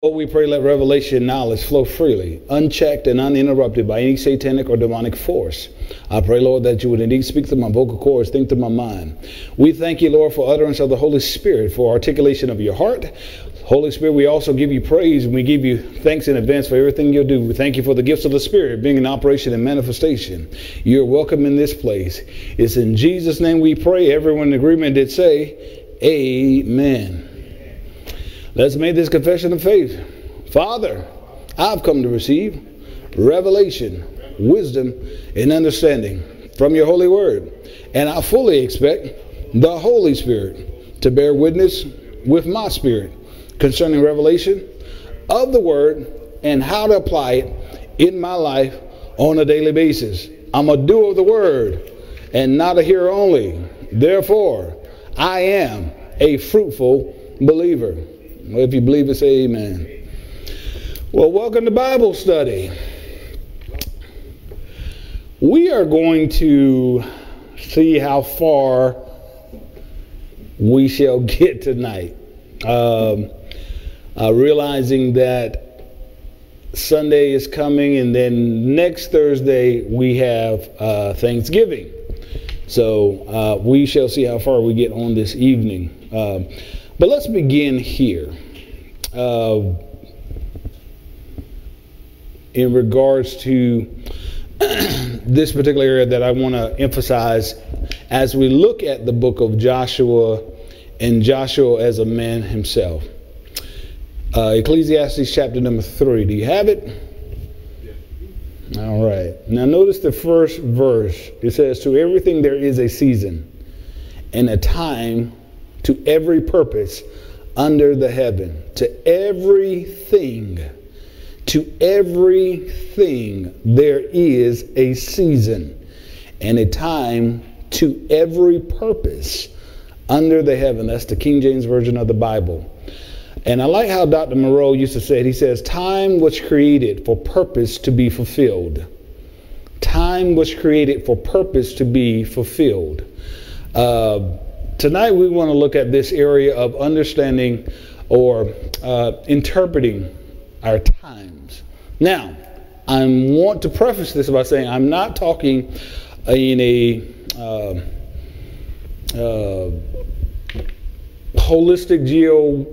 Lord, we pray let revelation knowledge flow freely, unchecked and uninterrupted by any satanic or demonic force. I pray, Lord, that you would indeed speak through my vocal cords, think through my mind. We thank you, Lord, for utterance of the Holy Spirit, for articulation of your heart. Holy Spirit, we also give you praise and we give you thanks in advance for everything you'll do. We thank you for the gifts of the Spirit being in operation and manifestation. You're welcome in this place. It's in Jesus' name we pray. Everyone in agreement did say, Amen. Let's make this confession of faith. Father, I've come to receive revelation, wisdom, and understanding from your holy word. And I fully expect the Holy Spirit to bear witness with my spirit concerning revelation of the word and how to apply it in my life on a daily basis. I'm a doer of the word and not a hearer only. Therefore, I am a fruitful believer. If you believe it, say amen. Well, welcome to Bible study. We are going to see how far we shall get tonight. Um, uh, realizing that Sunday is coming, and then next Thursday we have uh, Thanksgiving. So uh, we shall see how far we get on this evening. Um, but let's begin here. Uh, in regards to this particular area that I want to emphasize as we look at the book of Joshua and Joshua as a man himself. Uh, Ecclesiastes chapter number three. Do you have it? All right. Now notice the first verse. It says, To everything there is a season and a time to every purpose under the heaven. To everything, to everything there is a season and a time to every purpose under the heaven. That's the King James Version of the Bible. And I like how Dr. Munroe used to say it. He says, Time was created for purpose to be fulfilled. Time was created for purpose to be fulfilled. Uh, Tonight, we want to look at this area of understanding or uh, interpreting our times. Now, I want to preface this by saying I'm not talking in a uh, uh, holistic geo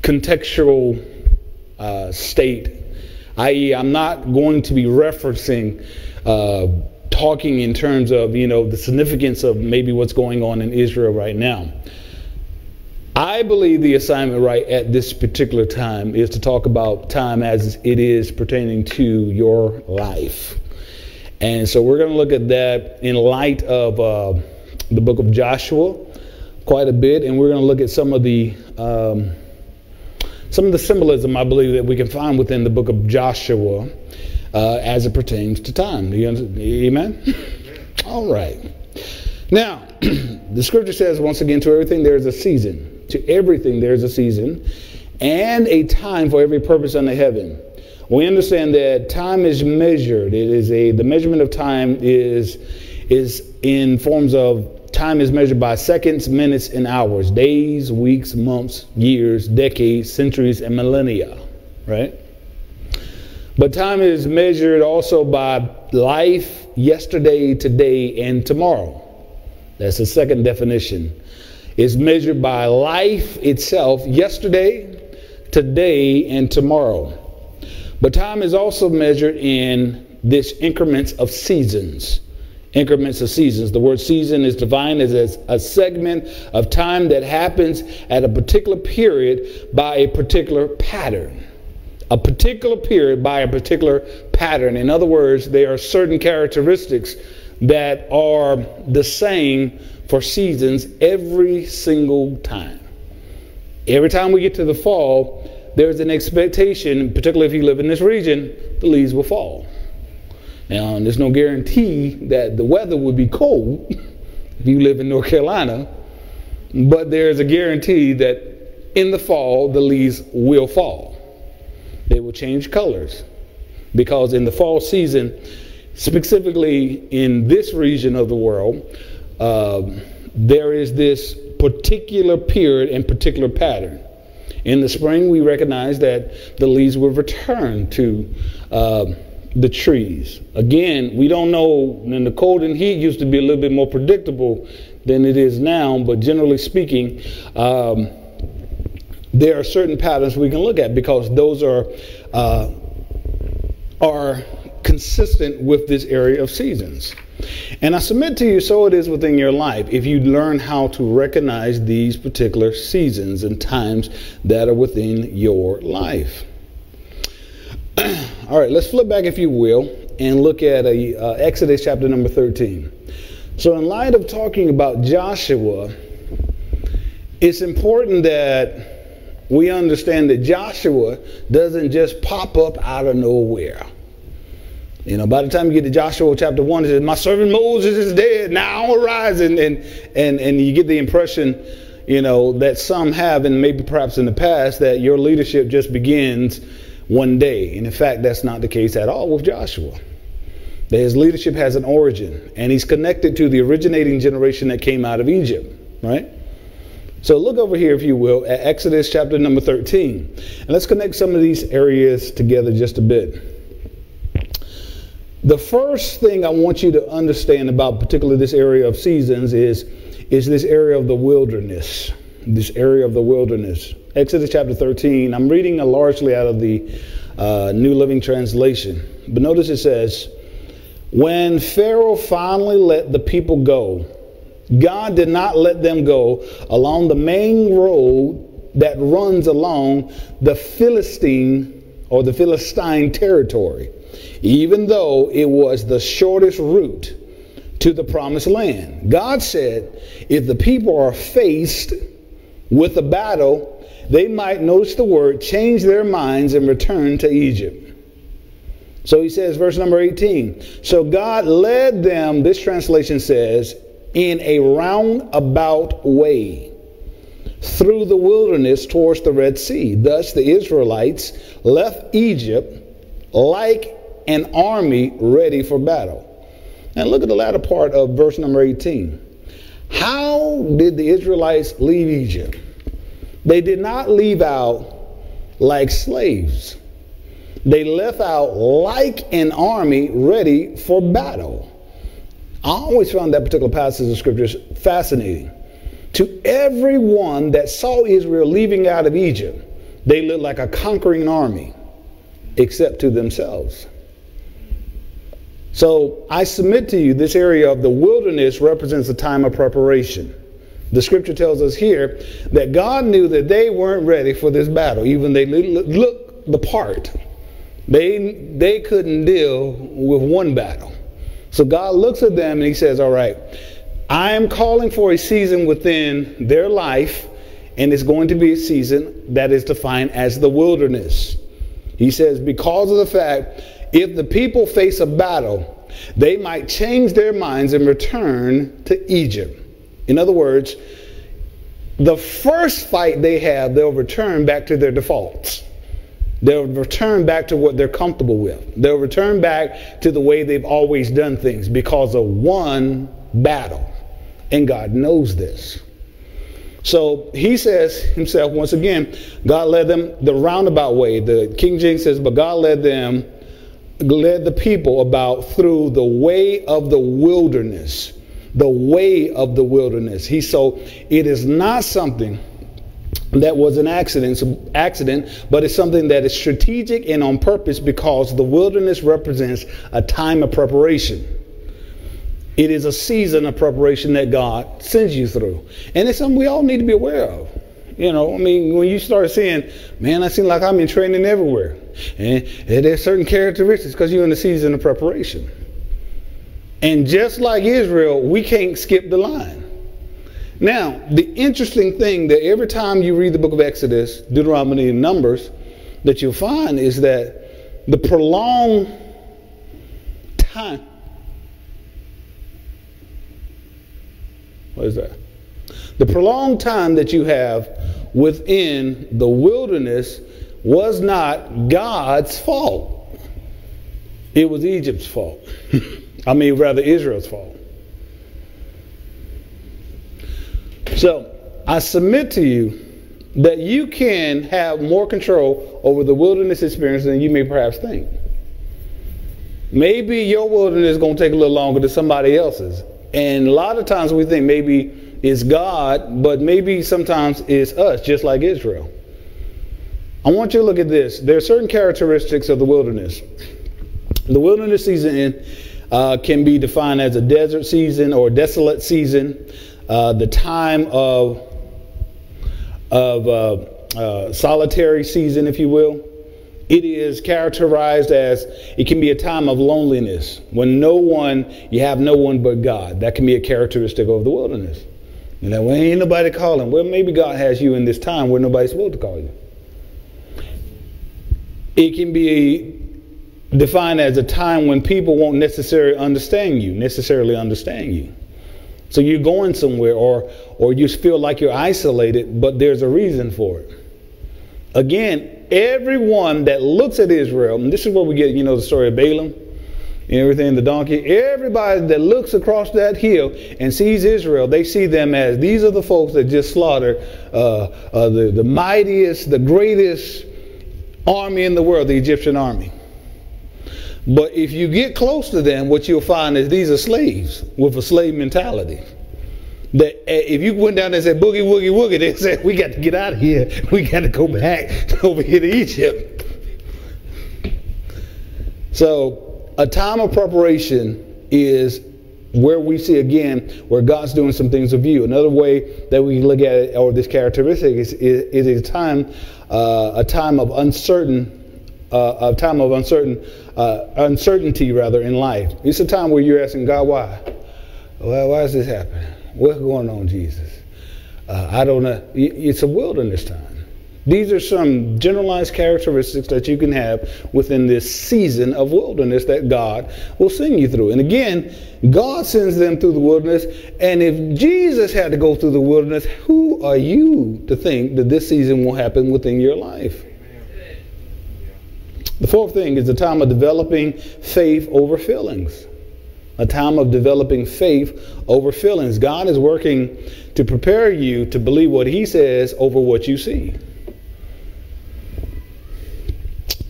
contextual uh, state, i.e., I'm not going to be referencing uh, talking in terms of, you know, the significance of maybe what's going on in Israel right now. I believe the assignment right at this particular time is to talk about time as it is pertaining to your life. And so we're going to look at that in light of uh, the book of Joshua quite a bit, and we're going to look at some of the um, some of the symbolism I believe that we can find within the book of Joshua uh, as it pertains to time. Amen? All right. Now, the scripture says once again, to everything there is a season. To everything there is a season and a time for every purpose under heaven. We understand that time is measured. It is a the measurement of time is is in forms of time is measured by seconds, minutes, and hours, days, weeks, months, years, decades, centuries, and millennia. Right? But time is measured also by life, yesterday, today, and tomorrow. That's the second definition. It's measured by life itself, yesterday, today, and tomorrow. But time is also measured in this increments of seasons. Increments of seasons. The word season is defined as a segment of time that happens at a particular period by a particular pattern a particular period by a particular pattern. In other words, there are certain characteristics that are the same for seasons every single time. Every time we get to the fall, there's an expectation, particularly if you live in this region, the leaves will fall. Now, there's no guarantee that the weather would be cold if you live in North Carolina, but there's a guarantee that in the fall, the leaves will fall they will change colors. Because in the fall season, specifically in this region of the world, uh, there is this particular period and particular pattern. In the spring, we recognize that the leaves will return to uh, the trees. Again, we don't know, and the cold and heat used to be a little bit more predictable than it is now, but generally speaking, um, there are certain patterns we can look at because those are uh, are consistent with this area of seasons. And I submit to you, so it is within your life. If you learn how to recognize these particular seasons and times that are within your life. All right, let's flip back, if you will, and look at a, uh, Exodus chapter number 13. So, in light of talking about Joshua, it's important that we understand that Joshua doesn't just pop up out of nowhere. You know, by the time you get to Joshua chapter one, it says, "My servant Moses is dead. Now arise," and and and and you get the impression, you know, that some have, and maybe perhaps in the past, that your leadership just begins one day. And in fact, that's not the case at all with Joshua. That his leadership has an origin, and he's connected to the originating generation that came out of Egypt, right? So look over here, if you will, at Exodus chapter number 13. And let's connect some of these areas together just a bit. The first thing I want you to understand about particularly this area of seasons is, is this area of the wilderness. This area of the wilderness. Exodus chapter 13. I'm reading largely out of the uh, New Living Translation. But notice it says, When Pharaoh finally let the people go, God did not let them go along the main road that runs along the Philistine or the Philistine territory even though it was the shortest route to the promised land. God said, if the people are faced with a battle, they might, notice the word, change their minds and return to Egypt. So he says, verse number 18. So God led them, this translation says, in a roundabout way through the wilderness towards the Red Sea. Thus the Israelites left Egypt like an army ready for battle. And look at the latter part of verse number 18. How did the Israelites leave Egypt? They did not leave out like slaves. They left out like an army ready for battle. I always found that particular passage of scriptures fascinating. To everyone that saw Israel leaving out of Egypt, they looked like a conquering army, except to themselves. So I submit to you this area of the wilderness represents a time of preparation. The scripture tells us here that God knew that they weren't ready for this battle, even they looked the part. They, they couldn't deal with one battle. So God looks at them and he says, All right, I am calling for a season within their life, and it's going to be a season that is defined as the wilderness. He says, Because of the fact if the people face a battle, they might change their minds and return to Egypt. In other words, the first fight they have, they'll return back to their defaults. They'll return back to what they're comfortable with. They'll return back to the way they've always done things because of one battle. And God knows this. So he says himself, once again, God led them the roundabout way. The King James says, but God led them led the people about through the way of the wilderness. The way of the wilderness. He so it is not something that was an accident, accident, but it's something that is strategic and on purpose because the wilderness represents a time of preparation. It is a season of preparation that God sends you through. And it's something we all need to be aware of. You know, I mean, when you start saying, man, I seem like I'm in training everywhere. And, and there's certain characteristics because you're in the season of preparation. And just like Israel, we can't skip the line. Now, the interesting thing that every time you read the book of Exodus, Deuteronomy, and Numbers, that you'll find is that the prolonged time. What is that? The prolonged time that you have within the wilderness was not God's fault. It was Egypt's fault. I mean, rather, Israel's fault. So, I submit to you that you can have more control over the wilderness experience than you may perhaps think. Maybe your wilderness is going to take a little longer than somebody else's. And a lot of times we think maybe it's God, but maybe sometimes it's us, just like Israel. I want you to look at this. There are certain characteristics of the wilderness. The wilderness season uh, can be defined as a desert season or desolate season, uh, the time of of uh, uh, solitary season, if you will. It is characterized as it can be a time of loneliness when no one, you have no one but God. That can be a characteristic of the wilderness. You know, well, ain't nobody calling. Well, maybe God has you in this time where nobody's supposed to call you. It can be defined as a time when people won't necessarily understand you, necessarily understand you. So you're going somewhere or or you feel like you're isolated, but there's a reason for it. Again, everyone that looks at Israel, and this is where we get, you know, the story of Balaam and everything, the donkey, everybody that looks across that hill and sees Israel, they see them as these are the folks that just slaughtered uh, uh, the, the mightiest, the greatest army in the world, the Egyptian army. But if you get close to them, what you'll find is these are slaves with a slave mentality. That eh, if you went down there and said boogie woogie woogie, they said we got to get out of here. We got to go back over here to Egypt. So a time of preparation is where we see again where God's doing some things of you. Another way that we look at it, or this characteristic, is, is, is a time, uh, a time of uncertain, uh, a time of uncertain, uh, uncertainty rather in life. It's a time where you're asking God why. Well, why is this happening? What's going on, Jesus? Uh, I don't know. It's a wilderness time. These are some generalized characteristics that you can have within this season of wilderness that God will send you through. And again, God sends them through the wilderness. And if Jesus had to go through the wilderness, who are you to think that this season will happen within your life? The fourth thing is the time of developing faith over feelings a time of developing faith over feelings. God is working to prepare you to believe what He says over what you see.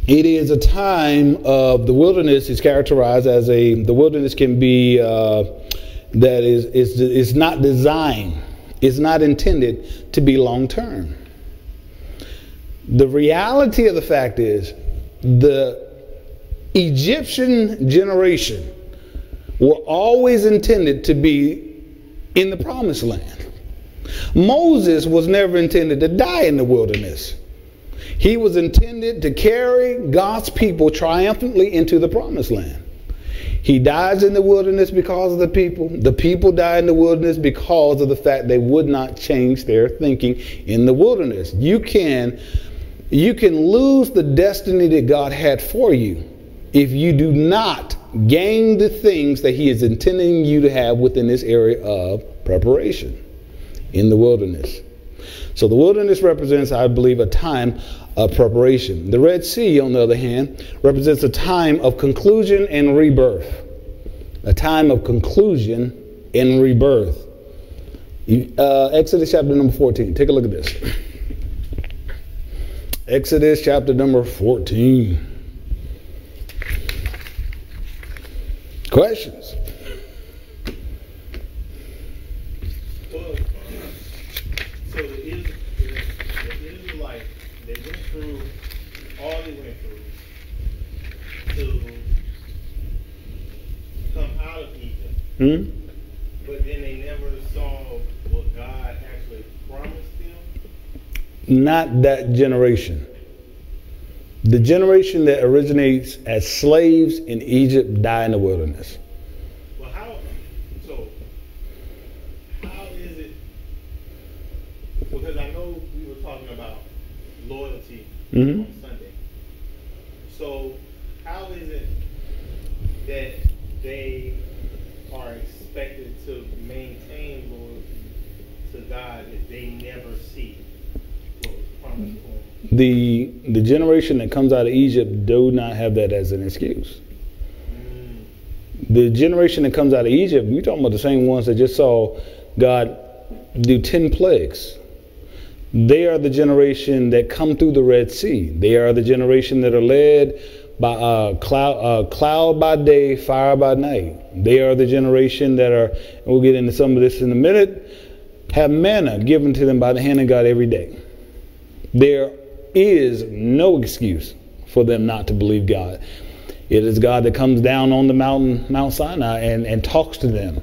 It is a time of the wilderness is characterized as a the wilderness can be uh, that is is is not designed, is not intended to be long term. The reality of the fact is the Egyptian generation were always intended to be in the promised land. Moses was never intended to die in the wilderness. He was intended to carry God's people triumphantly into the promised land. He dies in the wilderness because of the people. The people die in the wilderness because of the fact they would not change their thinking in the wilderness. You can you can lose the destiny that God had for you if you do not gain the things that He is intending you to have within this area of preparation in the wilderness. So the wilderness represents, I believe, a time of preparation. The Red Sea, on the other hand, represents a time of conclusion and rebirth. A time of conclusion and rebirth. Uh, Exodus chapter number 14. Take a look at this. Exodus chapter number 14. Questions? Well, so the, Is, the Israelites, they went through all they went through to come out of Egypt. Hmm? Not that generation. The generation that originates as slaves in Egypt die in the wilderness. Well, how? So, how is it? Because I know we were talking about loyalty Mhm. on Sunday. So, how is it that they are expected to maintain loyalty to God if they never see what was promised to them? The the generation that comes out of Egypt do not have that as an excuse. The generation that comes out of Egypt, you're talking about the same ones that just saw God do ten plagues. They are the generation that come through the Red Sea. They are the generation that are led by uh, cloud, uh, cloud by day, fire by night. They are the generation that are, and we'll get into some of this in a minute, have manna given to them by the hand of God every day. There is no excuse for them not to believe God. It is God that comes down on the mountain, Mount Sinai, and, and talks to them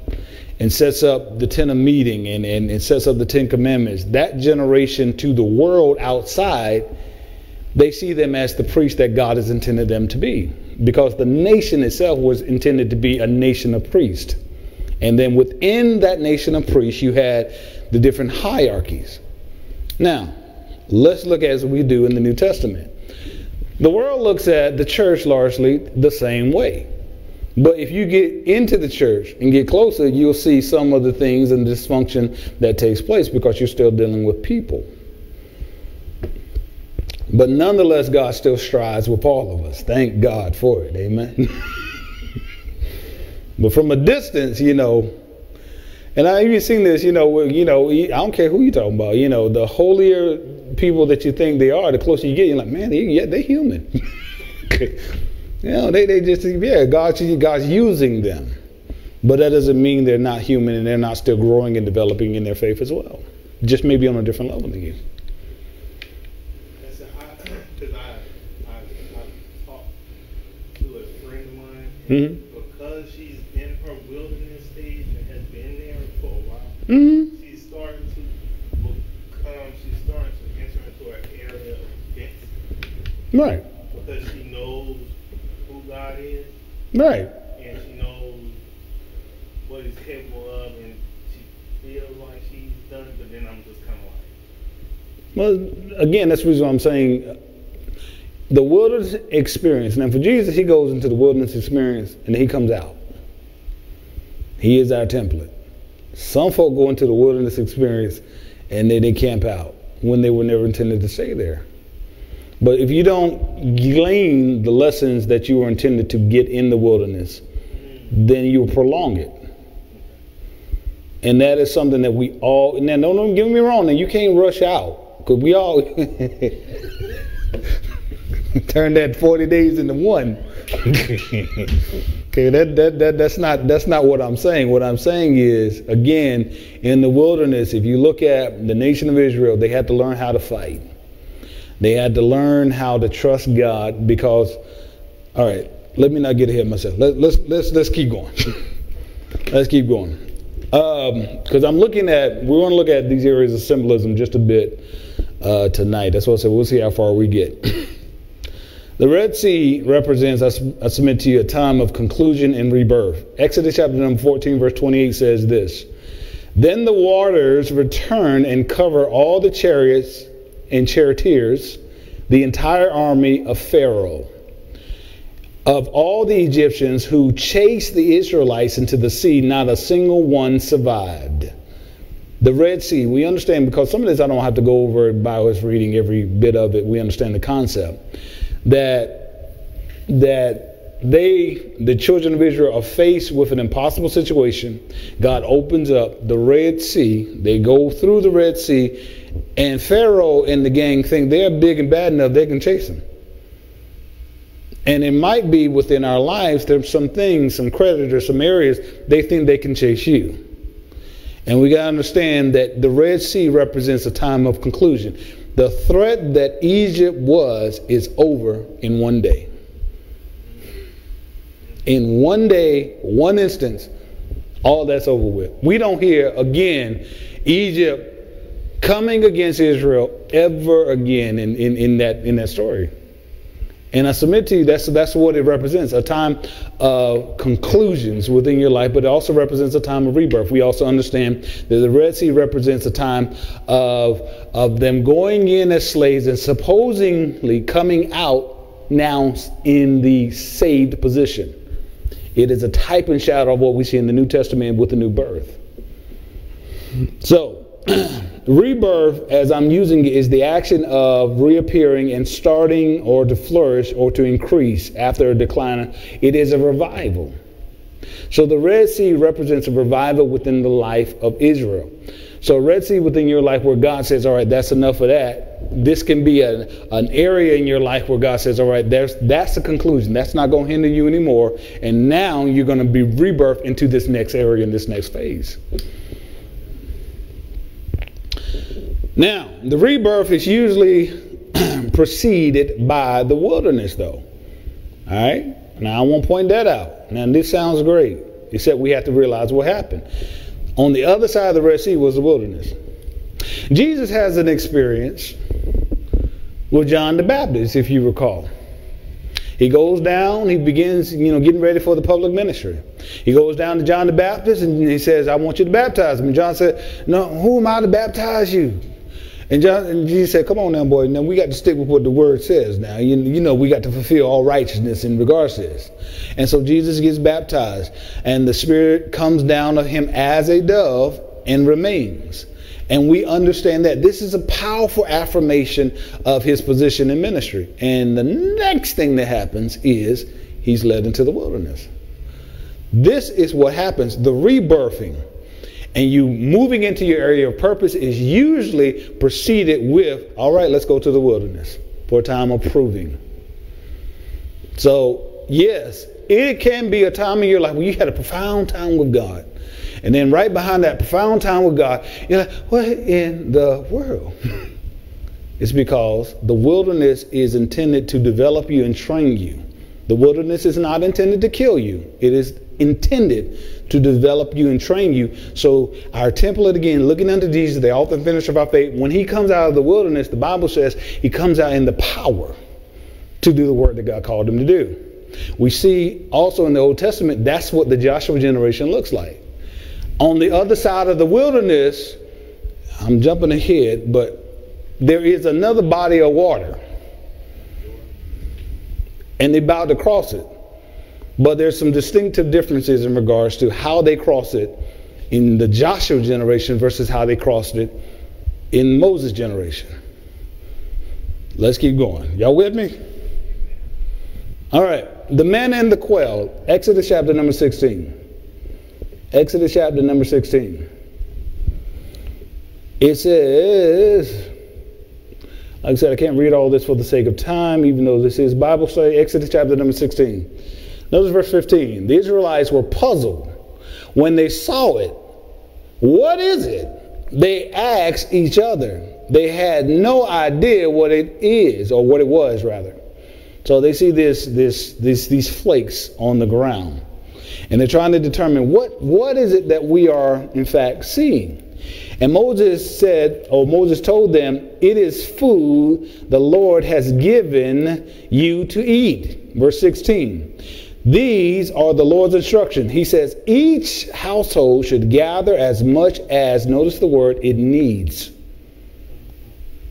and sets up the tent of meeting and, and, and sets up the Ten Commandments. That generation to the world outside they see them as the priests that God has intended them to be. Because the nation itself was intended to be a nation of priests. And then within that nation of priests, you had the different hierarchies. Now, let's look as we do in the New Testament. The world looks at the church largely the same way. But if you get into the church and get closer, you'll see some of the things and dysfunction that takes place because you're still dealing with people. But nonetheless, God still strives with all of us. Thank God for it. Amen. but from a distance, you know, and I even seen this, you know, you know, I don't care who you're talking about, you know, the holier people that you think they are, the closer you get, you're like, man, they, yeah, they're human. you know, they, they just, yeah, God's, God's using them. But that doesn't mean they're not human and they're not still growing and developing in their faith as well. Just maybe on a different level than you. Mm-hmm. Because she's in her wilderness stage and has been there for a while, mm-hmm. she's starting to become, she's starting to enter into an area of defense. Right. Because she knows who God is. Right. And she knows what He's capable of, and she feels like she's done, it, but then I'm just kind of like. Well, again, that's the reason I'm saying the wilderness experience. Now, for Jesus, he goes into the wilderness experience and he comes out. He is our template. Some folk go into the wilderness experience and then they camp out when they were never intended to stay there. But if you don't glean the lessons that you were intended to get in the wilderness, then you prolong it. And that is something that we all, now don't, don't get me wrong, now you can't rush out because we all. Turn that 40 days into one. okay, that, that, that, that's, not, that's not what I'm saying. What I'm saying is, again, in the wilderness, if you look at the nation of Israel, they had to learn how to fight. They had to learn how to trust God because, all right, let me not get ahead of myself. Let, let's, let's, let's keep going. let's keep going. Because um, I'm looking at, we want to look at these areas of symbolism just a bit uh, tonight. That's what I said. We'll see how far we get. The Red Sea represents, I submit to you, a time of conclusion and rebirth. Exodus chapter number 14, verse 28 says this Then the waters return and cover all the chariots and charioteers, the entire army of Pharaoh. Of all the Egyptians who chased the Israelites into the sea, not a single one survived. The Red Sea, we understand because some of this I don't have to go over by us reading every bit of it. We understand the concept that that they, the children of Israel, are faced with an impossible situation. God opens up the Red Sea. They go through the Red Sea, and Pharaoh and the gang think they're big and bad enough they can chase them. And it might be within our lives, there's some things, some creditors, some areas, they think they can chase you. And we got to understand that the Red Sea represents a time of conclusion. The threat that Egypt was is over in one day. In one day, one instance, all that's over with. We don't hear again Egypt coming against Israel ever again in, in, in, that, in that story. And I submit to you that's that's what it represents a time of conclusions within your life, but it also represents a time of rebirth. We also understand that the Red Sea represents a time of, of them going in as slaves and supposedly coming out now in the saved position. It is a type and shadow of what we see in the New Testament with the new birth. So, rebirth, as I'm using it, is the action of reappearing and starting or to flourish or to increase after a decline. It is a revival. So the Red Sea represents a revival within the life of Israel. So, Red Sea within your life where God says, All right, that's enough of that. This can be a, an area in your life where God says, All right, there's, that's the conclusion. That's not going to hinder you anymore. And now you're going to be rebirthed into this next area in this next phase. Now, the rebirth is usually preceded by the wilderness, though. All right? Now, I won't point that out. Now, this sounds great, except we have to realize what happened. On the other side of the Red Sea was the wilderness. Jesus has an experience with John the Baptist, if you recall. He goes down, he begins, you know, getting ready for the public ministry. He goes down to John the Baptist and he says, I want you to baptize me. John said, No, who am I to baptize you? And, John, and Jesus said, Come on now, boy. Now we got to stick with what the word says now. You, you know, we got to fulfill all righteousness in regards to this. And so Jesus gets baptized, and the Spirit comes down on him as a dove and remains. And we understand that this is a powerful affirmation of his position in ministry. And the next thing that happens is he's led into the wilderness. This is what happens the rebirthing and you moving into your area of purpose is usually preceded with, all right, let's go to the wilderness for a time of proving. So, yes, it can be a time in your life where you had a profound time with God. And then right behind that profound time with God, you're like, what in the world? it's because the wilderness is intended to develop you and train you. The wilderness is not intended to kill you. It is intended to develop you and train you. So our template again, looking unto Jesus, the author and finisher of our faith, when he comes out of the wilderness, the Bible says he comes out in the power to do the work that God called him to do. We see also in the Old Testament, that's what the Joshua generation looks like. On the other side of the wilderness, I'm jumping ahead, but there is another body of water. And they about to cross it. But there's some distinctive differences in regards to how they cross it in the Joshua generation versus how they crossed it in Moses' generation. Let's keep going. Y'all with me? All right. The manna and the quail, Exodus chapter number 16. Exodus chapter number 16. It says, like I said, I can't read all this for the sake of time, even though this is Bible study. Exodus chapter number 16. Notice verse 15. The Israelites were puzzled when they saw it. What is it? They asked each other. They had no idea what it is, or what it was, rather. So they see this, this, this, these flakes on the ground. And they're trying to determine what, what is it that we are, in fact, seeing. And Moses said, or Moses told them, It is food the Lord has given you to eat. Verse 16. These are the Lord's instruction. He says each household should gather as much as, notice the word, it needs.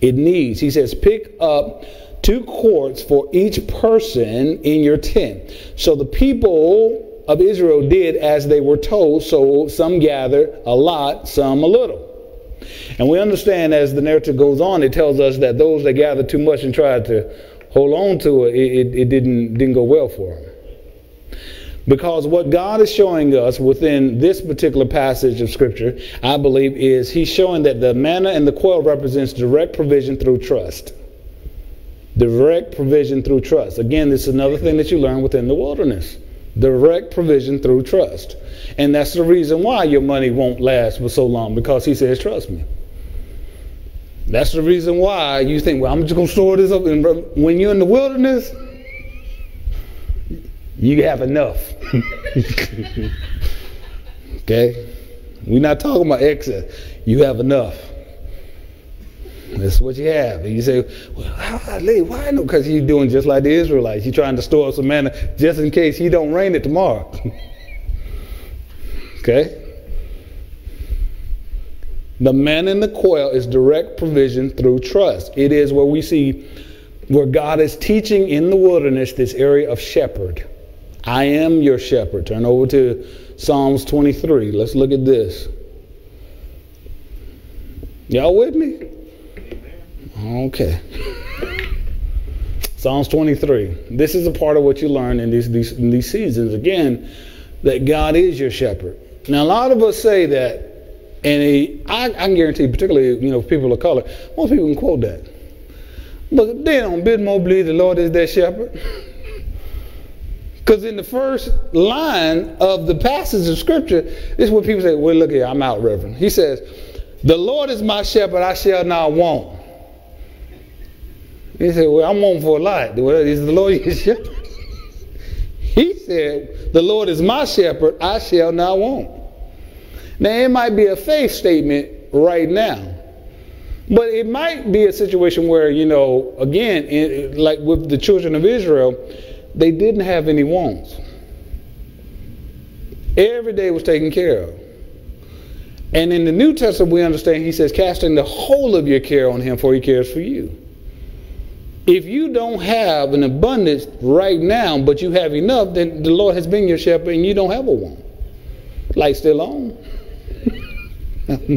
It needs. He says, pick up two quarts for each person in your tent. So the people of Israel did as they were told. So some gathered a lot, some a little. And we understand as the narrative goes on, it tells us that those that gathered too much and tried to hold on to it, it, it, it didn't, didn't go well for them. Because what God is showing us within this particular passage of Scripture, I believe, is He's showing that the manna and the quail represents direct provision through trust. Direct provision through trust. Again, this is another thing that you learn within the wilderness. Direct provision through trust. And that's the reason why your money won't last for so long, because He says, trust me. That's the reason why you think, well, I'm just going to store this up. And when you're in the wilderness, you have enough. okay? We're not talking about excess. You have enough. That's what you have. And you say, well, how, why no? Because you're doing just like the Israelites. You're trying to store up some manna just in case he don't rain it tomorrow. okay? The manna in the quail is direct provision through trust. It is where we see where God is teaching in the wilderness this area of shepherd. I am your shepherd. Turn over to Psalms 23. Let's look at this. Y'all with me? Okay. Psalms 23. This is a part of what you learn in these, these, in these seasons. Again, that God is your shepherd. Now, a lot of us say that And he, I, can guarantee, particularly, you know, people of color, most people can quote that. But they don't bit more believe the Lord is their shepherd. Because in the first line of the passage of scripture, this is what people say, well, look here, I'm out, Reverend. He says, the Lord is my shepherd, I shall not want. He said, well, I'm on for a lot. Well, is the Lord your shepherd? he said, the Lord is my shepherd, I shall not want. Now, it might be a faith statement right now, but it might be a situation where, you know, again, in, like with the children of Israel, they didn't have any wants. Every day was taken care of. And in the New Testament, we understand he says, casting the whole of your care on him, for he cares for you. If you don't have an abundance right now, but you have enough, then the Lord has been your shepherd and you don't have a want. Light still on.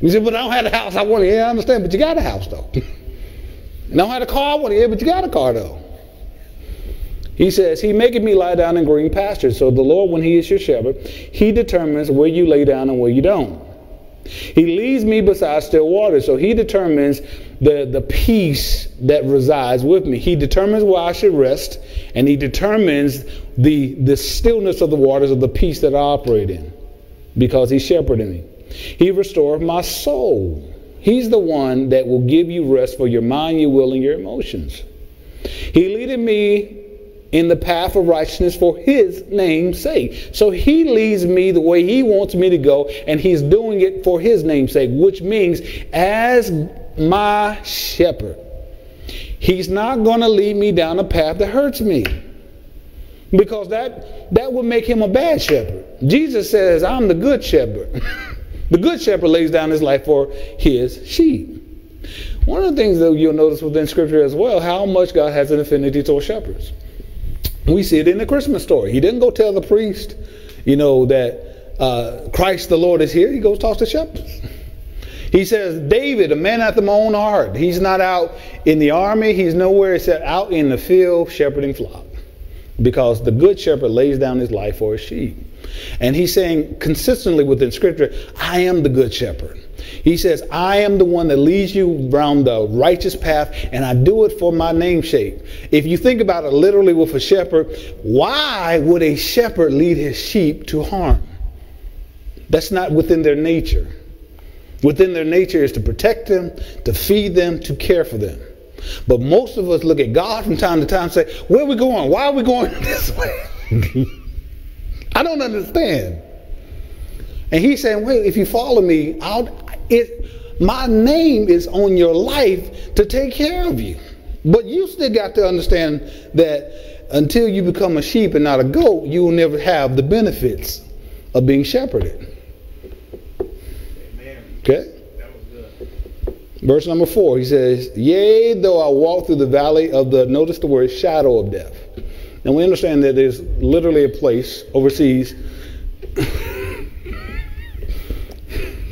you say, but I don't have a house I want. Yeah, I understand, but you got a house though. and I don't have a car I want. Yeah, but you got a car though. He says, He maketh me lie down in green pastures. So the Lord, when He is your shepherd, He determines where you lay down and where you don't. He leads me beside still waters. So He determines the, the peace that resides with me. He determines where I should rest, and He determines the, the stillness of the waters of the peace that I operate in because he's shepherding me. He restored my soul. He's the one that will give you rest for your mind, your will, and your emotions. He leaded me in the path of righteousness for his name's sake. So he leads me the way he wants me to go, and he's doing it for his name's sake, which means as my shepherd. He's not going to lead me down a path that hurts me because that that would make him a bad shepherd. Jesus says, "I'm the good shepherd." the good shepherd lays down his life for his sheep. One of the things that you'll notice within Scripture as well, how much God has an affinity toward shepherds. We see it in the Christmas story. He didn't go tell the priest, you know, that uh, Christ the Lord is here. He goes talk to shepherds. He says, David, a man after my own heart. He's not out in the army. He's nowhere except out in the field shepherding flock because the good shepherd lays down his life for his sheep. And he's saying consistently within scripture, I am the good shepherd. He says, I am the one that leads you around the righteous path, and I do it for my namesake. If you think about it literally with a shepherd, why would a shepherd lead his sheep to harm? That's not within their nature. Within their nature is to protect them, to feed them, to care for them. But most of us look at God from time to time and say, Where are we going? Why are we going this way? I don't understand. And he's saying, Wait, if you follow me, I'll, it, my name is on your life to take care of you. But you still got to understand that until you become a sheep and not a goat, you will never have the benefits of being shepherded. Amen. Okay? Verse number four, he says, Yea, though I walk through the valley of the, notice the word shadow of death. And we understand that there's literally a place overseas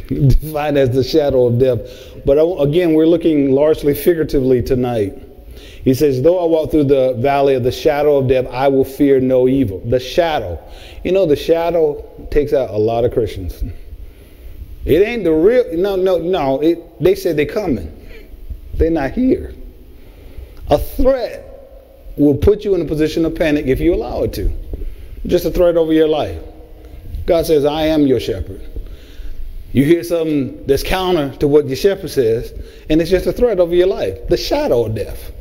defined as the shadow of death. But again, we're looking largely figuratively tonight. He says, Though I walk through the valley of the shadow of death, I will fear no evil. The shadow. You know, the shadow takes out a lot of Christians. It ain't the real. No, no, no. It, they said they're coming. They're not here. A threat will put you in a position of panic if you allow it to. Just a threat over your life. God says, I am your shepherd. You hear something that's counter to what your shepherd says, and it's just a threat over your life. The shadow of death.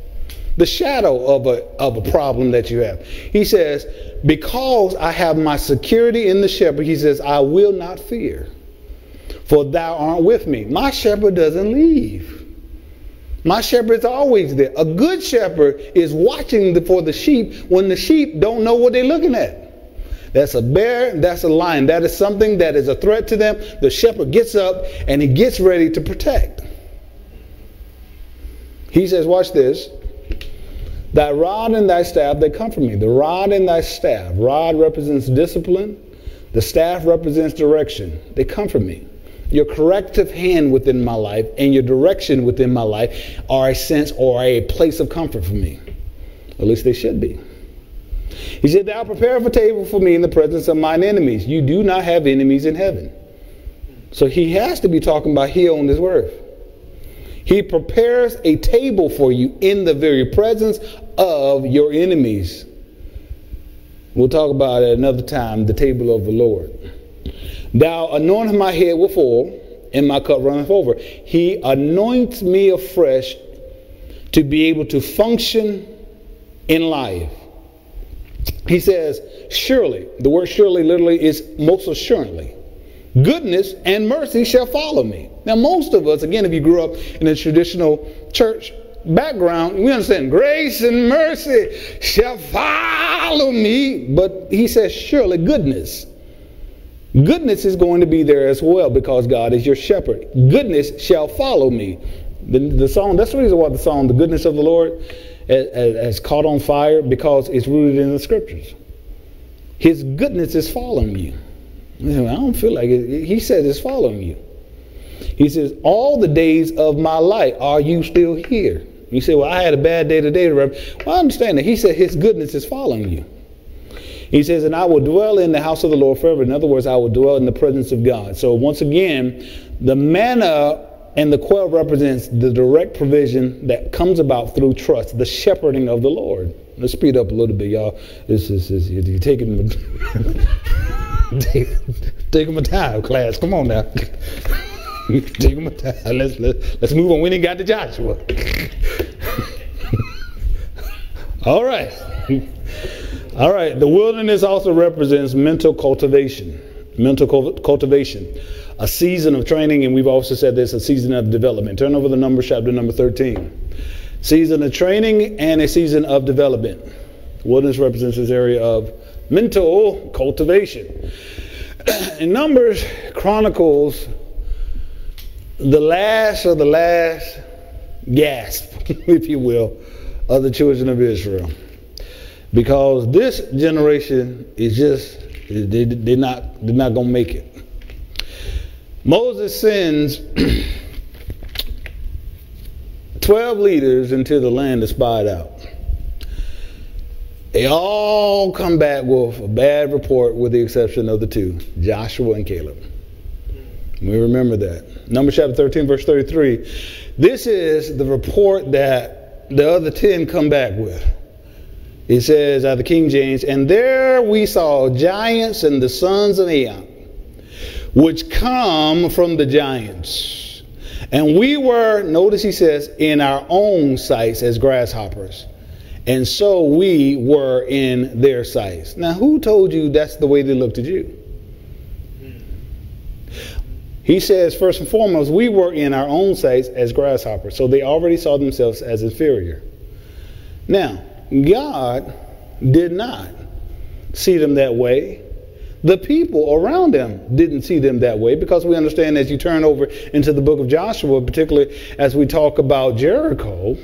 The shadow of a, of a problem that you have. He says, Because I have my security in the shepherd, he says, I will not fear for thou art with me. My shepherd doesn't leave. My shepherd's always there. A good shepherd is watching for the sheep when the sheep don't know what they're looking at. That's a bear, that's a lion. That is something that is a threat to them. The shepherd gets up and he gets ready to protect. He says, Watch this. Thy rod and thy staff, they comfort me. The rod and thy staff. Rod represents discipline, the staff represents direction. They comfort me your corrective hand within my life and your direction within my life are a sense or a place of comfort for me. At least they should be. He said, Thou prepare a table for me in the presence of mine enemies. You do not have enemies in heaven. So he has to be talking about here on this earth. He prepares a table for you in the very presence of your enemies. We'll talk about it another time, the table of the Lord. Thou anointest my head with oil, and my cup runneth over. He anoints me afresh to be able to function in life. He says, surely, the word surely literally is most assuredly. Goodness and mercy shall follow me. Now, most of us, again, if you grew up in a traditional church background, we understand grace and mercy shall follow me. But he says, surely goodness. Goodness is going to be there as well because God is your shepherd. Goodness shall follow me. The, the song, that's the reason why the song, The Goodness of the Lord, has caught on fire because it's rooted in the scriptures. His goodness is following you. I don't feel like it. He says it's following you. He says, All the days of my life, are you still here? You say, Well, I had a bad day today, Well, I understand that. He said his goodness is following you. He says, And I will dwell in the house of the Lord forever. In other words, I will dwell in the presence of God. So once again, the manna and the quail represents the direct provision that comes about through trust, the shepherding of the Lord. Let's speed up a little bit, y'all. This is, this, you're taking take my time, class. Come on now. take my time. Let's, let, let's move on. We didn't got to Joshua. All right. All right. The wilderness also represents mental cultivation. Mental cultivation. A season of training, and we've also said this, a season of development. Turn over the number, chapter number 13. Season of training and a season of development. Wilderness represents this area of mental cultivation. In Numbers chronicles the last of the last gasp, if you will, of the children of Israel. Because this generation is just, they, they're not, they're not going to make it. Moses sends 12 leaders into the land to spy it out. They all come back with a bad report, with the exception of the two, Joshua and Caleb. We remember that. Numbers chapter 13, verse 33. This is the report that the other 10 come back with. It says of the King James, and there we saw giants and the sons of Anak, which come from the giants. And we were, notice he says, in our own sights as grasshoppers and so we were in their sights. Now, who told you that's the way they looked at you? He says, first and foremost, we were in our own sights as grasshoppers. So they already saw themselves as inferior. Now, God did not see them that way. The people around them didn't see them that way because we understand as you turn over into the book of Joshua, particularly as we talk about Jericho,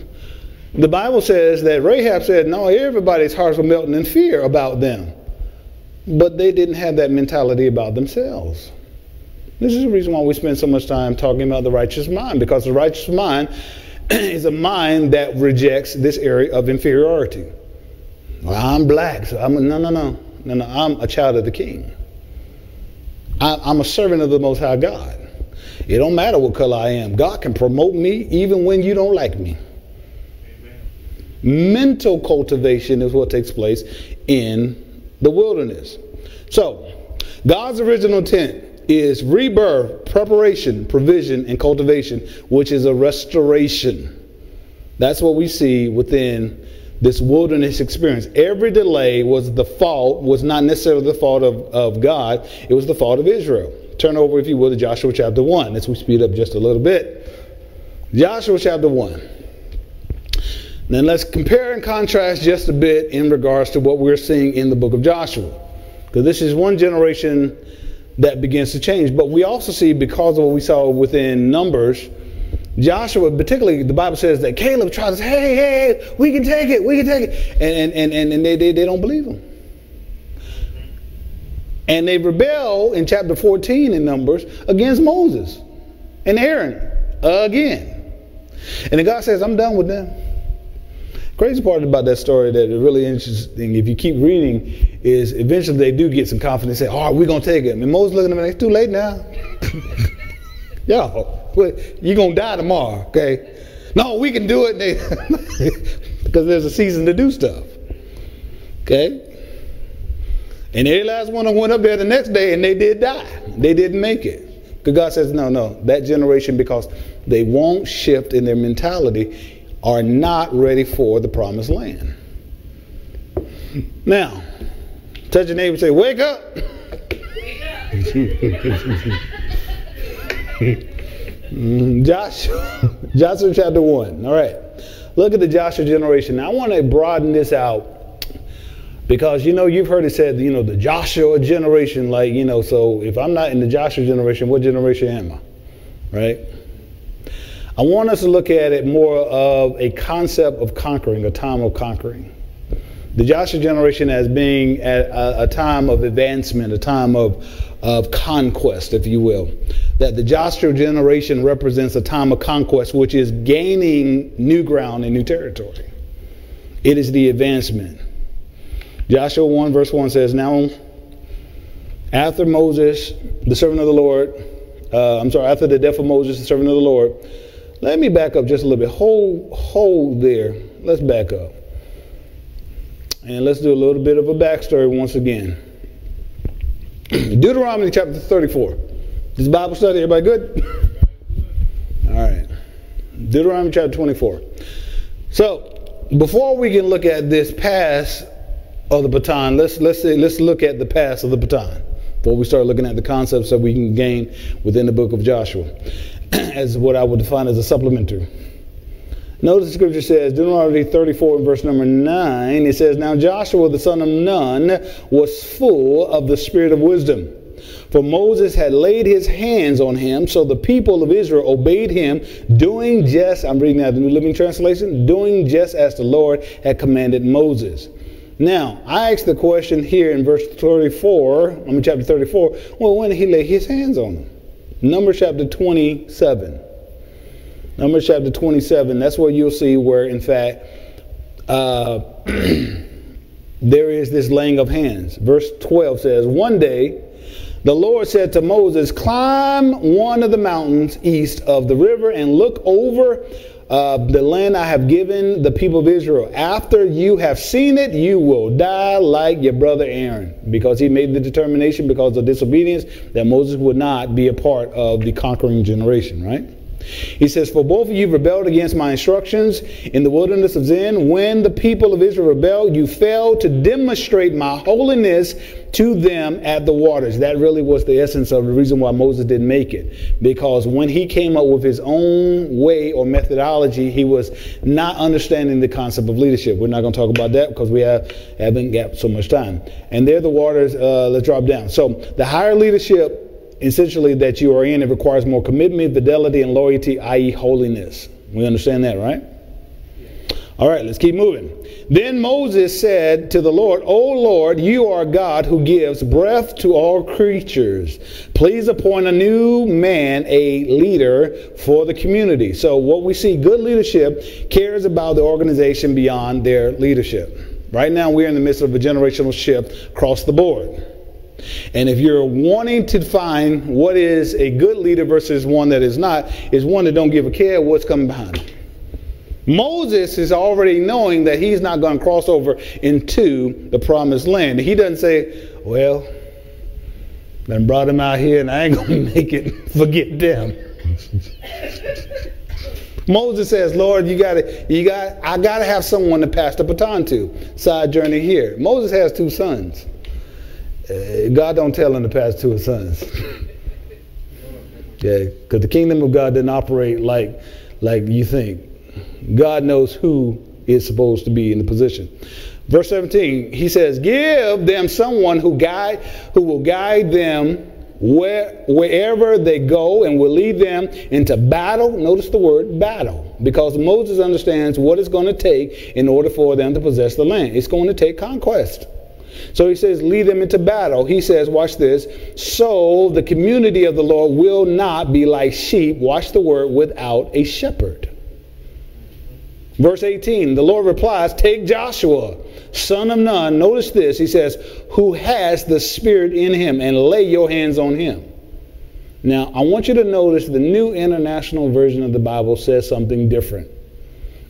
the Bible says that Rahab said, No, everybody's hearts were melting in fear about them. But they didn't have that mentality about themselves. This is the reason why we spend so much time talking about the righteous mind, because the righteous mind is a mind that rejects this area of inferiority. Well, I'm black, so I'm a, no, no, no, no, no. I'm a child of the King. I, I'm a servant of the Most High God. It don't matter what color I am. God can promote me even when you don't like me. Amen. Mental cultivation is what takes place in the wilderness. So, God's original intent is rebirth, preparation, provision, and cultivation, which is a restoration. That's what we see within this wilderness experience. Every delay was the fault, was not necessarily the fault of, of God, it was the fault of Israel. Turn over, if you will, to Joshua chapter 1 as we speed up just a little bit. Joshua chapter 1. Then let's compare and contrast just a bit in regards to what we're seeing in the book of Joshua. Because this is one generation that begins to change. But we also see, because of what we saw within Numbers, Joshua, particularly, the Bible says that Caleb tries say, hey, hey, we can take it, we can take it. And, and, and, and they, they, they don't believe him. And they rebel in chapter 14 in Numbers against Moses and Aaron again. And then God says, I'm done with them. Crazy part about that story that is really interesting, if you keep reading, is eventually they do get some confidence. And say, "Oh, we're gonna take it." And Moses looking at them, it's too late now. Yo, you're going to die tomorrow, okay? No, we can do it because there's a season to do stuff. Okay? And every last one of them went up there the next day and they did die. They didn't make it. Because God says, no, no, that generation, because they won't shift in their mentality, are not ready for the promised land. Now, touch your neighbor and say, Wake up. Joshua, Joshua chapter 1. All right. Look at the Joshua generation. Now, I want to broaden this out because, you know, you've heard it said, you know, the Joshua generation, like, you know, so if I'm not in the Joshua generation, what generation am I? Right? I want us to look at it more of a concept of conquering, a time of conquering the Joshua generation as being a, a, time of advancement, a time of, of conquest, if you will. That the Joshua generation represents a time of conquest, which is gaining new ground and new territory. It is the advancement. Joshua 1, verse 1 says, Now, after Moses, the servant of the Lord, uh, I'm sorry, after the death of Moses, the servant of the Lord, let me back up just a little bit. Hold, hold there. Let's back up. And let's do a little bit of a backstory once again. Deuteronomy chapter 34. This Bible study, everybody good? All right. Deuteronomy chapter 24. So, before we can look at this pass of the baton, let's let's say, let's look at the pass of the baton before we start looking at the concepts that we can gain within the book of Joshua, as what I would define as a supplementary. Notice the scripture says, Deuteronomy 34 verse number 9, it says, Now Joshua the son of Nun was full of the spirit of wisdom. For Moses had laid his hands on him, so the people of Israel obeyed him, doing just, I'm reading out the New Living Translation, doing just as the Lord had commanded Moses. Now, I ask the question here in verse 34, I mean chapter 34, well, when did he lay his hands on them? Numbers chapter 27. Numbers chapter 27, that's where you'll see where, in fact, uh, there is this laying of hands. Verse 12 says, One day the Lord said to Moses, Climb one of the mountains east of the river and look over uh, the land I have given the people of Israel. After you have seen it, you will die like your brother Aaron, because he made the determination because of disobedience that Moses would not be a part of the conquering generation, right? He says, For both of you rebelled against my instructions in the wilderness of Zin. When the people of Israel rebelled, you failed to demonstrate my holiness to them at the waters. That really was the essence of the reason why Moses didn't make it. Because when he came up with his own way or methodology, he was not understanding the concept of leadership. We're not going to talk about that because we have, haven't got so much time. And there the waters, uh, let's drop down. So the higher leadership essentially that you are in, it requires more commitment, fidelity, and loyalty, i.e., holiness. We understand that, right? All right, let's keep moving. Then Moses said to the Lord, O Lord, you are God who gives breath to all creatures. Please appoint a new man, a leader for the community. So, what we see, good leadership cares about the organization beyond their leadership. Right now, we're in the midst of a generational shift across the board. And if you're wanting to find what is a good leader versus one that is not, is one that don't give a care what's coming behind him. Moses is already knowing that he's not going to cross over into the promised land. He doesn't say, well, then brought him out here and I ain't going to make it. Forget them. Moses says, Lord, you gotta, you got, I gotta have someone to pass the baton to. Side journey here. Moses has two sons. Uh, God don't tell him to pass to his sons. yeah, because the kingdom of God doesn't operate like like you think. God knows who is supposed to be in the position. Verse 17, he says, "Give them someone who guide who will guide them where, wherever they go and will lead them into battle. Notice the word battle, because Moses understands what it's going to take in order for them to possess the land. It's going to take conquest. So he says, lead them into battle. He says, watch this. So the community of the Lord will not be like sheep, watch the word, without a shepherd. Verse 18, the Lord replies, Take Joshua, son of Nun. Notice this. He says, Who has the Spirit in him, and lay your hands on him. Now, I want you to notice the New International Version of the Bible says something different.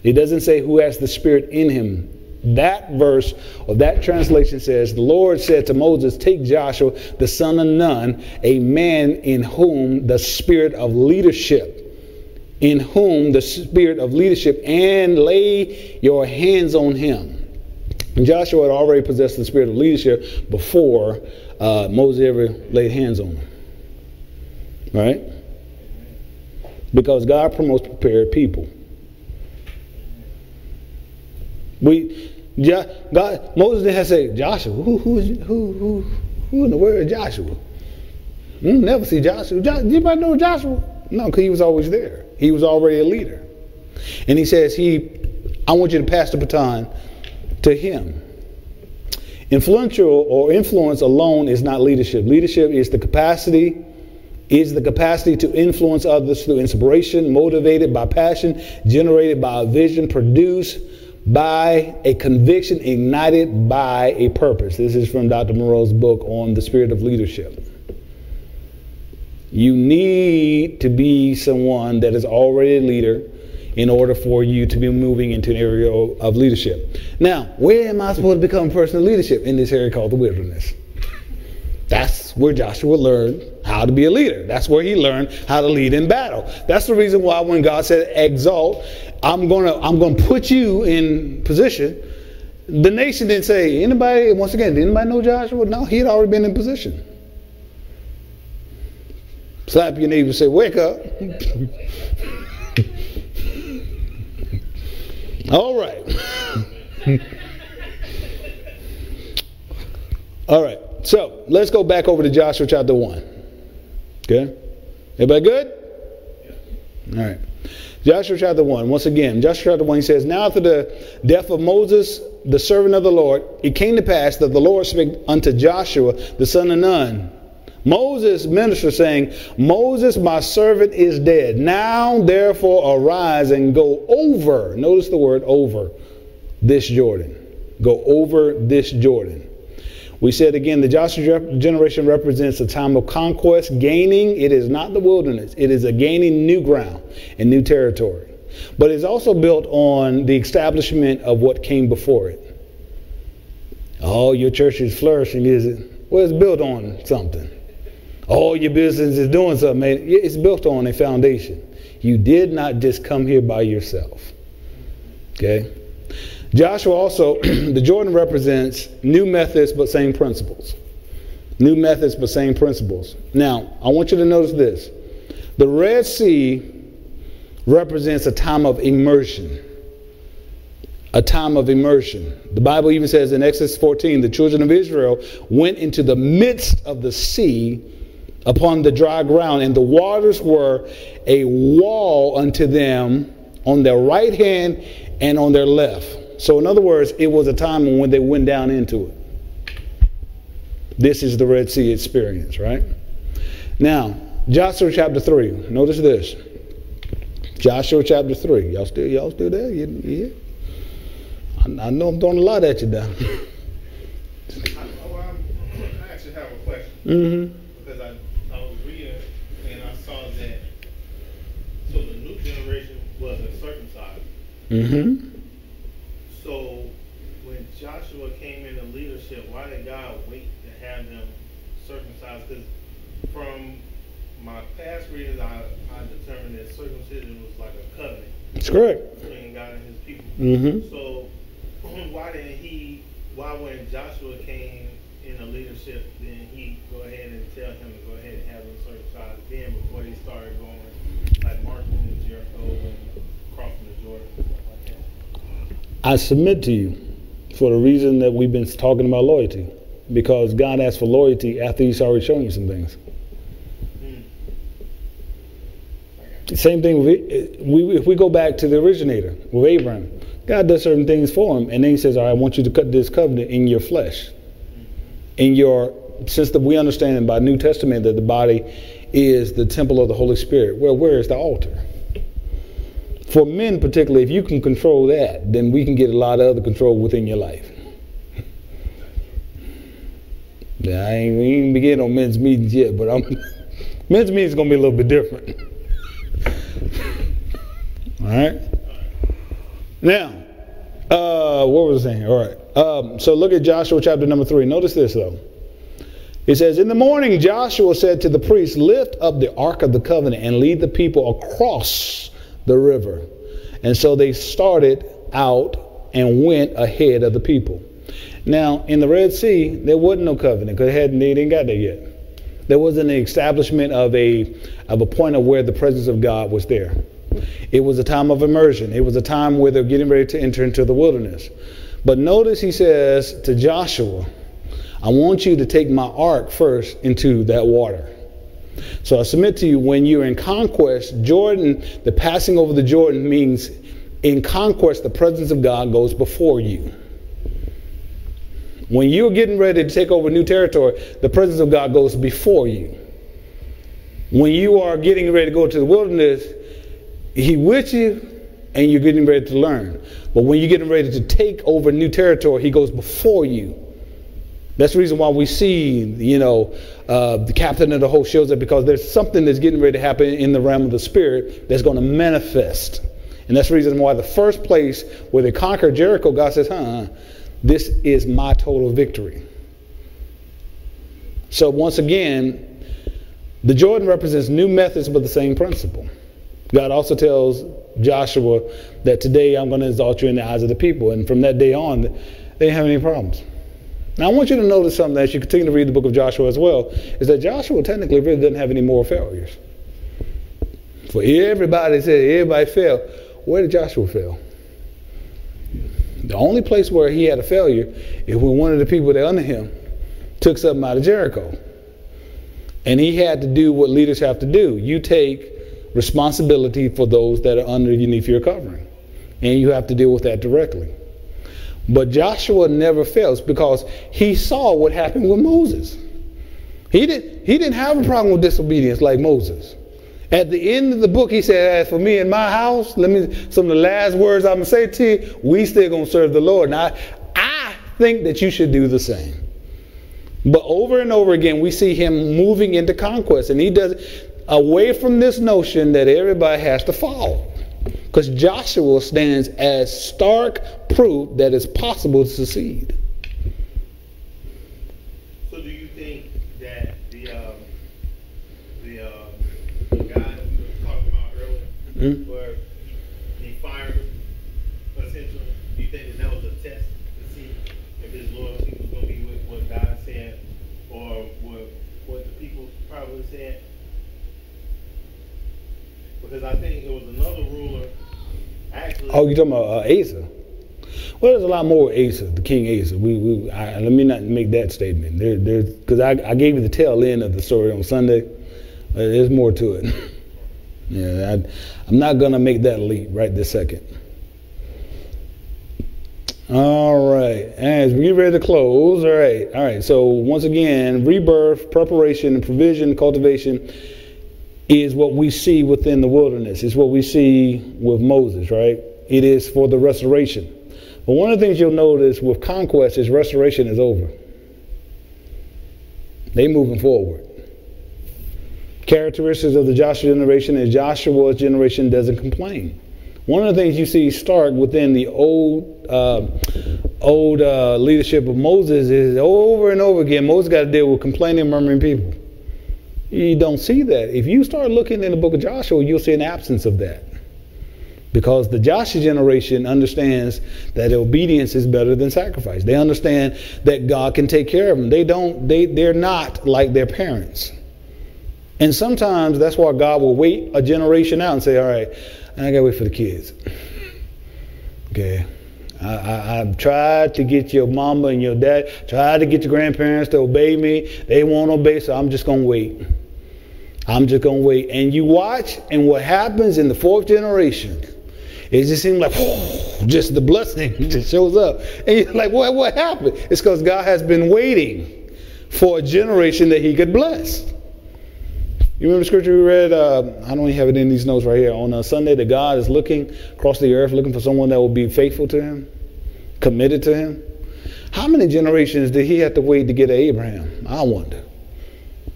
It doesn't say who has the Spirit in him. That verse or that translation says, The Lord said to Moses, Take Joshua, the son of Nun, a man in whom the spirit of leadership, in whom the spirit of leadership, and lay your hands on him. And Joshua had already possessed the spirit of leadership before uh, Moses ever laid hands on him. Right? Because God promotes prepared people. We, God, Moses didn't to say, Joshua, who, who, who, who, who in the world is Joshua? You never see Joshua. Jo- anybody know Joshua? No, because he was always there. He was already a leader. And he says, he, I want you to pass the baton to him. Influential or influence alone is not leadership. Leadership is the capacity is the capacity to influence others through inspiration, motivated by passion, generated by a vision, produced by a conviction, ignited by a purpose. This is from Dr. Munroe's book on the spirit of leadership. You need to be someone that is already a leader in order for you to be moving into an area of leadership. Now, where am I supposed to become personal leadership? In this area called the wilderness. That's where Joshua learned how to be a leader. That's where he learned how to lead in battle. That's the reason why when God said exalt, I'm gonna I'm gonna put you in position. The nation didn't say, anybody, once again, did anybody know Joshua? No, he had already been in position. Slap your neighbor and say, wake up. All right. All right. So let's go back over to Joshua chapter 1. Okay? Everybody good? All right. Joshua chapter 1. Once again, Joshua chapter 1, he says, Now after the death of Moses, the servant of the Lord, it came to pass that the Lord spake unto Joshua, the son of Nun, Moses minister saying, Moses, my servant, is dead. Now therefore arise and go over. Notice the word over this Jordan. Go over this Jordan. We said again, the Joshua generation represents a time of conquest, gaining. It is not the wilderness, it is a gaining new ground and new territory. But it's also built on the establishment of what came before it. Oh, your church is flourishing, is it? Well, it's built on something. All your business is doing something. It's built on a foundation. You did not just come here by yourself. Okay? Joshua also, the Jordan represents new methods but same principles. New methods but same principles. Now, I want you to notice this. The Red Sea represents a time of immersion. A time of immersion. The Bible even says in Exodus 14, the children of Israel went into the midst of the sea upon the dry ground, and the waters were a wall unto them on their right hand and on their left. So, in other words, it was a time when they went down into it. This is the Red Sea experience, right? Now, Joshua chapter 3. Notice this. Joshua chapter 3. Y'all still, y'all still there? You, yeah? I, I know I'm throwing a lot at you now. I, oh, I actually have a question. Mm-hmm. Because I, I was reading and I saw that so the new generation wasn't circumcised. Mm-hmm when Joshua came why did God wait to have them circumcised? Because from my past readings, I, I determined that circumcision was like a covenant. That's correct. Between God and his people. Mm-hmm. So why didn't he, why when Joshua came into leadership, then he go ahead and tell him to go ahead and have them circumcised then before they started going like marching in Jericho and crossing the Jordan? And stuff like that? I submit to you for the reason that we've been talking about loyalty. Because God asks for loyalty after He's already shown you some things. Same thing, with, we, if we go back to the originator with Abraham, God does certain things for him, and then He says, "All right, I want you to cut this covenant in your flesh, in your." Since the, we understand by New Testament that the body is the temple of the Holy Spirit, well, where is the altar? For men particularly, if you can control that, then we can get a lot of other control within your life. yeah, I ain't, ain't begin on men's meetings yet, but I'm Men's meetings to be a little bit different. All right. Now, uh, what was I saying? All right. Um, so look at Joshua chapter number three. Notice this though. It says, In the morning, Joshua said to the priests, Lift up the ark of the covenant and lead the people across the river. And so they started out and went ahead of the people. Now, in the Red Sea, there wasn't no covenant because they they didn't got there yet. There wasn't an establishment of a, of a point of where the presence of God was there. It was a time of immersion. It was a time where they're getting ready to enter into the wilderness. But notice he says to Joshua, I want you to take my ark first into that water. So I submit to you, when you're in conquest, Jordan, the passing over the Jordan means in conquest, the presence of God goes before you. When you're getting ready to take over new territory, the presence of God goes before you. When you are getting ready to go to the wilderness, He with you and you're getting ready to learn. But when you're getting ready to take over new territory, He goes before you. That's the reason why we see, you know, uh, the captain of the host shows up because there's something that's getting ready to happen in the realm of the spirit that's going to manifest. And that's the reason why the first place where they conquer Jericho, God says, huh, this is my total victory. So once again, the Jordan represents new methods but the same principle. God also tells Joshua that today I'm going to exalt you in the eyes of the people. And from that day on, they didn't have any problems. Now I want you to notice something as you continue to read the book of Joshua as well, is that Joshua technically really doesn't have any more failures. For everybody said everybody failed. Where did Joshua fail? The only place where he had a failure is when one of the people that under him took something out of Jericho. And he had to do what leaders have to do. You take responsibility for those that are underneath your covering. And you have to deal with that directly. But Joshua never fails because he saw what happened with Moses. He, did, he didn't have a problem with disobedience like Moses. At the end of the book, he said, As for me and my house, let me some of the last words I'm gonna say to you, we still gonna serve the Lord. Now I think that you should do the same. But over and over again, we see him moving into conquest, and he does away from this notion that everybody has to follow. Because Joshua stands as stark proof that it's possible to succeed. So do you think that the um, the, uh, the guy we were talking about earlier, Mhm. where he fired essentially, do you think that that was a test to see if his loyalty was going to be with what God said or what what the people probably said? Because I think it was another ruler. Actually, Oh, you talking about uh, Asa? Well, there's a lot more Asa, the King Asa. We, we I, let me not make that statement. There, there's because I, I gave you the tail end of the story on Sunday. Uh, there's more to it. yeah, I, I'm not gonna make that leap right this second. All right, as we get ready to close, all right, all right. So once again, rebirth, preparation, provision, cultivation is what we see within the wilderness. It's what we see with Moses, right? It is for the restoration. But one of the things you'll notice with conquest is restoration is over. They moving forward. Characteristics of the Joshua generation is Joshua's generation doesn't complain. One of the things you see stark within the old uh, old uh, leadership of Moses is over and over again Moses got to deal with complaining, murmuring people. You don't see that. If you start looking in the book of Joshua, you'll see an absence of that. Because the Joshua generation understands that obedience is better than sacrifice. They understand that God can take care of them. They don't, they, they're not like their parents. And sometimes that's why God will wait a generation out and say, all right, I gotta wait for the kids. Okay. I, I've tried to get your mama and your dad, tried to get your grandparents to obey me. They won't obey, so I'm just gonna wait. I'm just gonna wait. And you watch, and what happens in the fourth generation, it just seems like just the blessing just shows up. And you're like, what what happened? It's because God has been waiting for a generation that he could bless. You remember the scripture we read? Uh, I don't even have it in these notes right here. On a Sunday, that God is looking across the earth, looking for someone that will be faithful to Him, committed to Him. How many generations did He have to wait to get to Abraham? I wonder.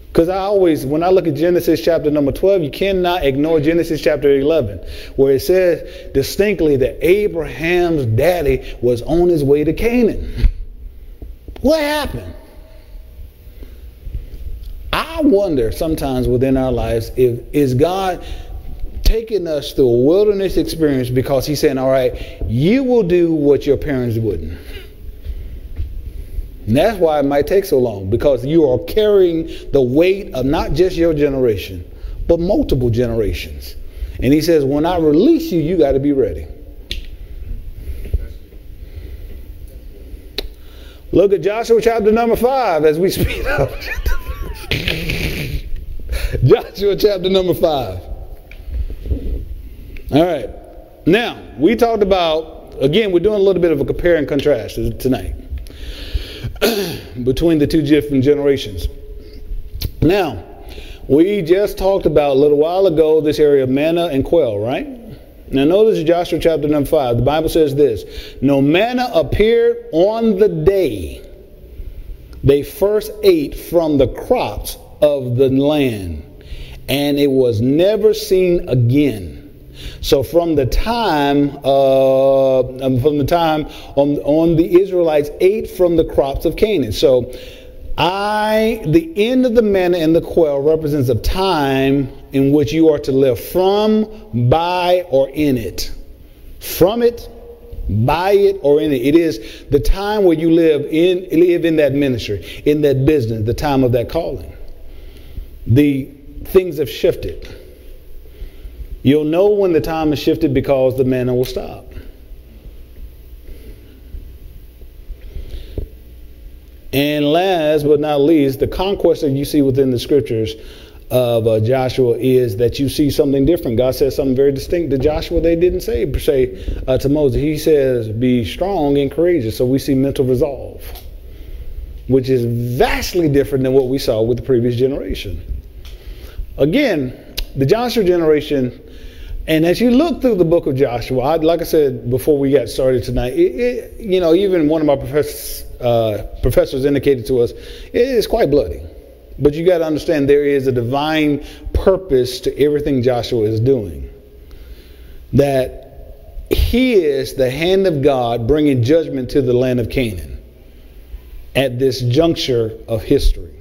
Because I always, when I look at Genesis chapter number 12, you cannot ignore Genesis chapter 11, where it says distinctly that Abraham's daddy was on his way to Canaan. What happened? I wonder sometimes within our lives if is God taking us through a wilderness experience because he's saying, all right, you will do what your parents wouldn't. And that's why it might take so long, because you are carrying the weight of not just your generation, but multiple generations. And he says, when I release you, you got to be ready. Look at Joshua chapter number 5 as we speed up. Joshua chapter number 5. All right. Now, we talked about, again, we're doing a little bit of a compare and contrast tonight. between the two different generations. Now, we just talked about a little while ago this area of manna and quail, right? Now, notice Joshua chapter number 5. The Bible says this No manna appeared on the day they first ate from the crops of the land, and it was never seen again. So from the time, uh, um, from the time on, on the Israelites ate from the crops of Canaan. So I, the end of the manna and the quail represents a time in which you are to live from, by, or in it. From it, by it, or in it. It is the time where you live in live in that ministry, in that business, the time of that calling. The things have shifted. You'll know when the time has shifted because the manna will stop. And last but not least, the conquest that you see within the scriptures of uh, Joshua is that you see something different. God says something very distinct to Joshua they didn't say uh, to Moses. He says, be strong and courageous. So we see mental resolve, which is vastly different than what we saw with the previous generation. Again, the Joshua generation and as you look through the book of Joshua, I, like I said before we got started tonight, it, it, you know, even one of my professors, uh, professors indicated to us, it is quite bloody. But you got to understand there is a divine purpose to everything Joshua is doing. That he is the hand of God bringing judgment to the land of Canaan at this juncture of history.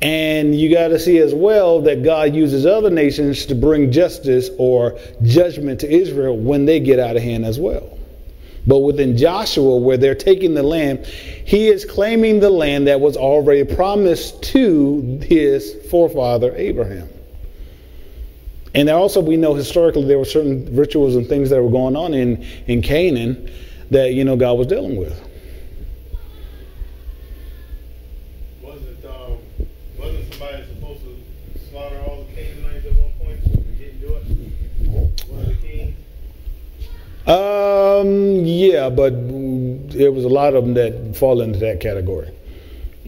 And you got to see as well that God uses other nations to bring justice or judgment to Israel when they get out of hand as well. But within Joshua, where they're taking the land, he is claiming the land that was already promised to his forefather Abraham. And also, we know historically there were certain rituals and things that were going on in, in Canaan that, you know, God was dealing with. Um, yeah, but there was a lot of them that fall into that category.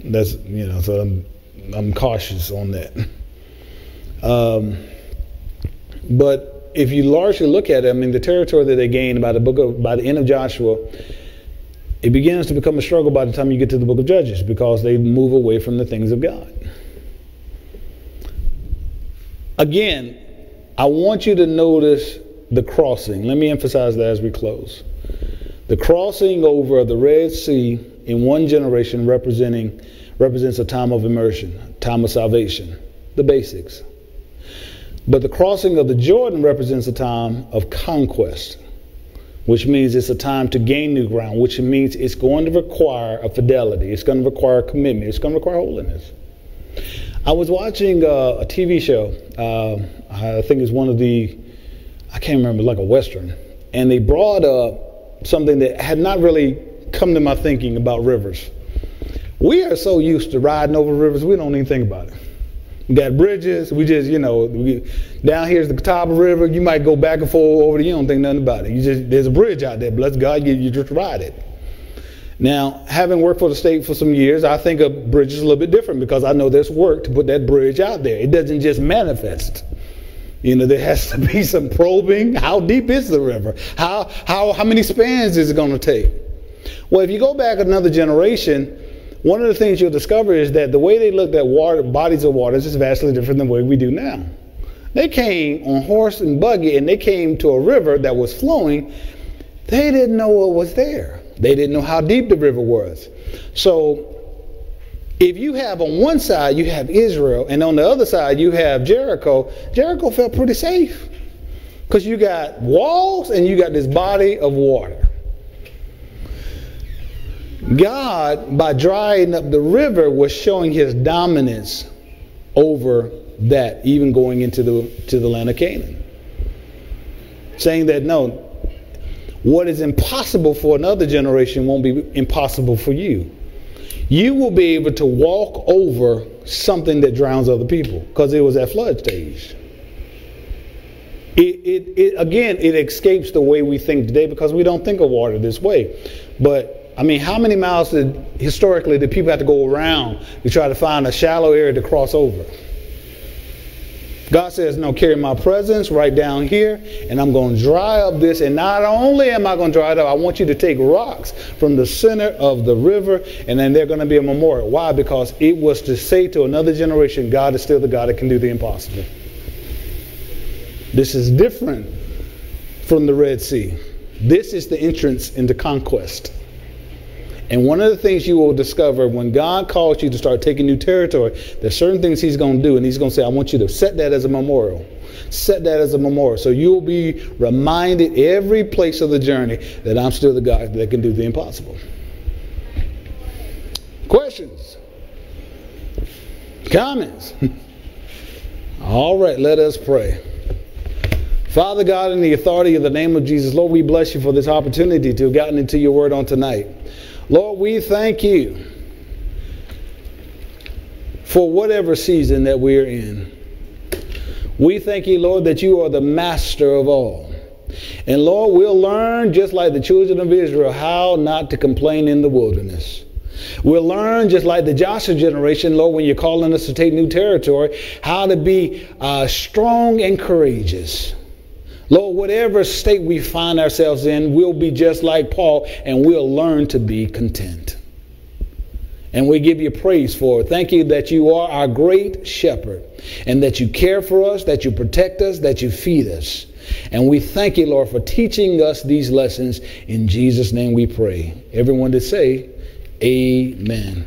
That's you know, so I'm I'm cautious on that. Um, but if you largely look at it, I mean, the territory that they gained by the book of by the end of Joshua, it begins to become a struggle by the time you get to the book of Judges because they move away from the things of God. Again, I want you to notice the crossing. Let me emphasize that as we close. The crossing over the Red Sea in one generation representing represents a time of immersion, time of salvation, the basics. But the crossing of the Jordan represents a time of conquest, which means it's a time to gain new ground, which means it's going to require a fidelity, it's going to require commitment, it's going to require holiness. I was watching uh, a TV show. Uh, I think it's one of the I can't remember, like a Western. And they brought up something that had not really come to my thinking about rivers. We are so used to riding over rivers, we don't even think about it. We got bridges, we just, you know, we, down here's the Catawba River, you might go back and forth over there, you don't think nothing about it. You just, there's a bridge out there, bless God, you, you just ride it. Now, having worked for the state for some years, I think a bridge is a little bit different because I know there's work to put that bridge out there. It doesn't just manifest. You know, there has to be some probing. How deep is the river? How, how, how many spans is it going to take? Well, if you go back another generation, one of the things you'll discover is that the way they looked at water, bodies of waters is vastly different than the way we do now. They came on horse and buggy and they came to a river that was flowing. They didn't know what was there. They didn't know how deep the river was. So if you have on one side you have Israel and on the other side you have Jericho, Jericho felt pretty safe. Because you got walls and you got this body of water. God, by drying up the river, was showing his dominance over that, even going into the to the land of Canaan. Saying that no, what is impossible for another generation won't be impossible for you. You will be able to walk over something that drowns other people because it was at flood stage. It, it, it, again, it escapes the way we think today because we don't think of water this way. But I mean, how many miles did historically did people have to go around to try to find a shallow area to cross over? God says, No, carry my presence right down here, and I'm going to dry up this. And not only am I going to dry it up, I want you to take rocks from the center of the river, and then they're going to be a memorial. Why? Because it was to say to another generation, God is still the God that can do the impossible. This is different from the Red Sea. This is the entrance into conquest. And one of the things you will discover when God calls you to start taking new territory, there's certain things He's going to do, and He's going to say, I want you to set that as a memorial. Set that as a memorial. So you'll be reminded every place of the journey that I'm still the God that can do the impossible. Questions? Comments? All right, let us pray. Father God, in the authority of the name of Jesus, Lord, we bless you for this opportunity to have gotten into your word on tonight. Lord, we thank you for whatever season that we're in. We thank you, Lord, that you are the master of all. And Lord, we'll learn, just like the children of Israel, how not to complain in the wilderness. We'll learn, just like the Joshua generation, Lord, when you're calling us to take new territory, how to be uh, strong and courageous. Lord, whatever state we find ourselves in, we'll be just like Paul and we'll learn to be content. And we give you praise for it. Thank you that you are our great shepherd and that you care for us, that you protect us, that you feed us. And we thank you, Lord, for teaching us these lessons. In Jesus' name we pray. Everyone to say, Amen.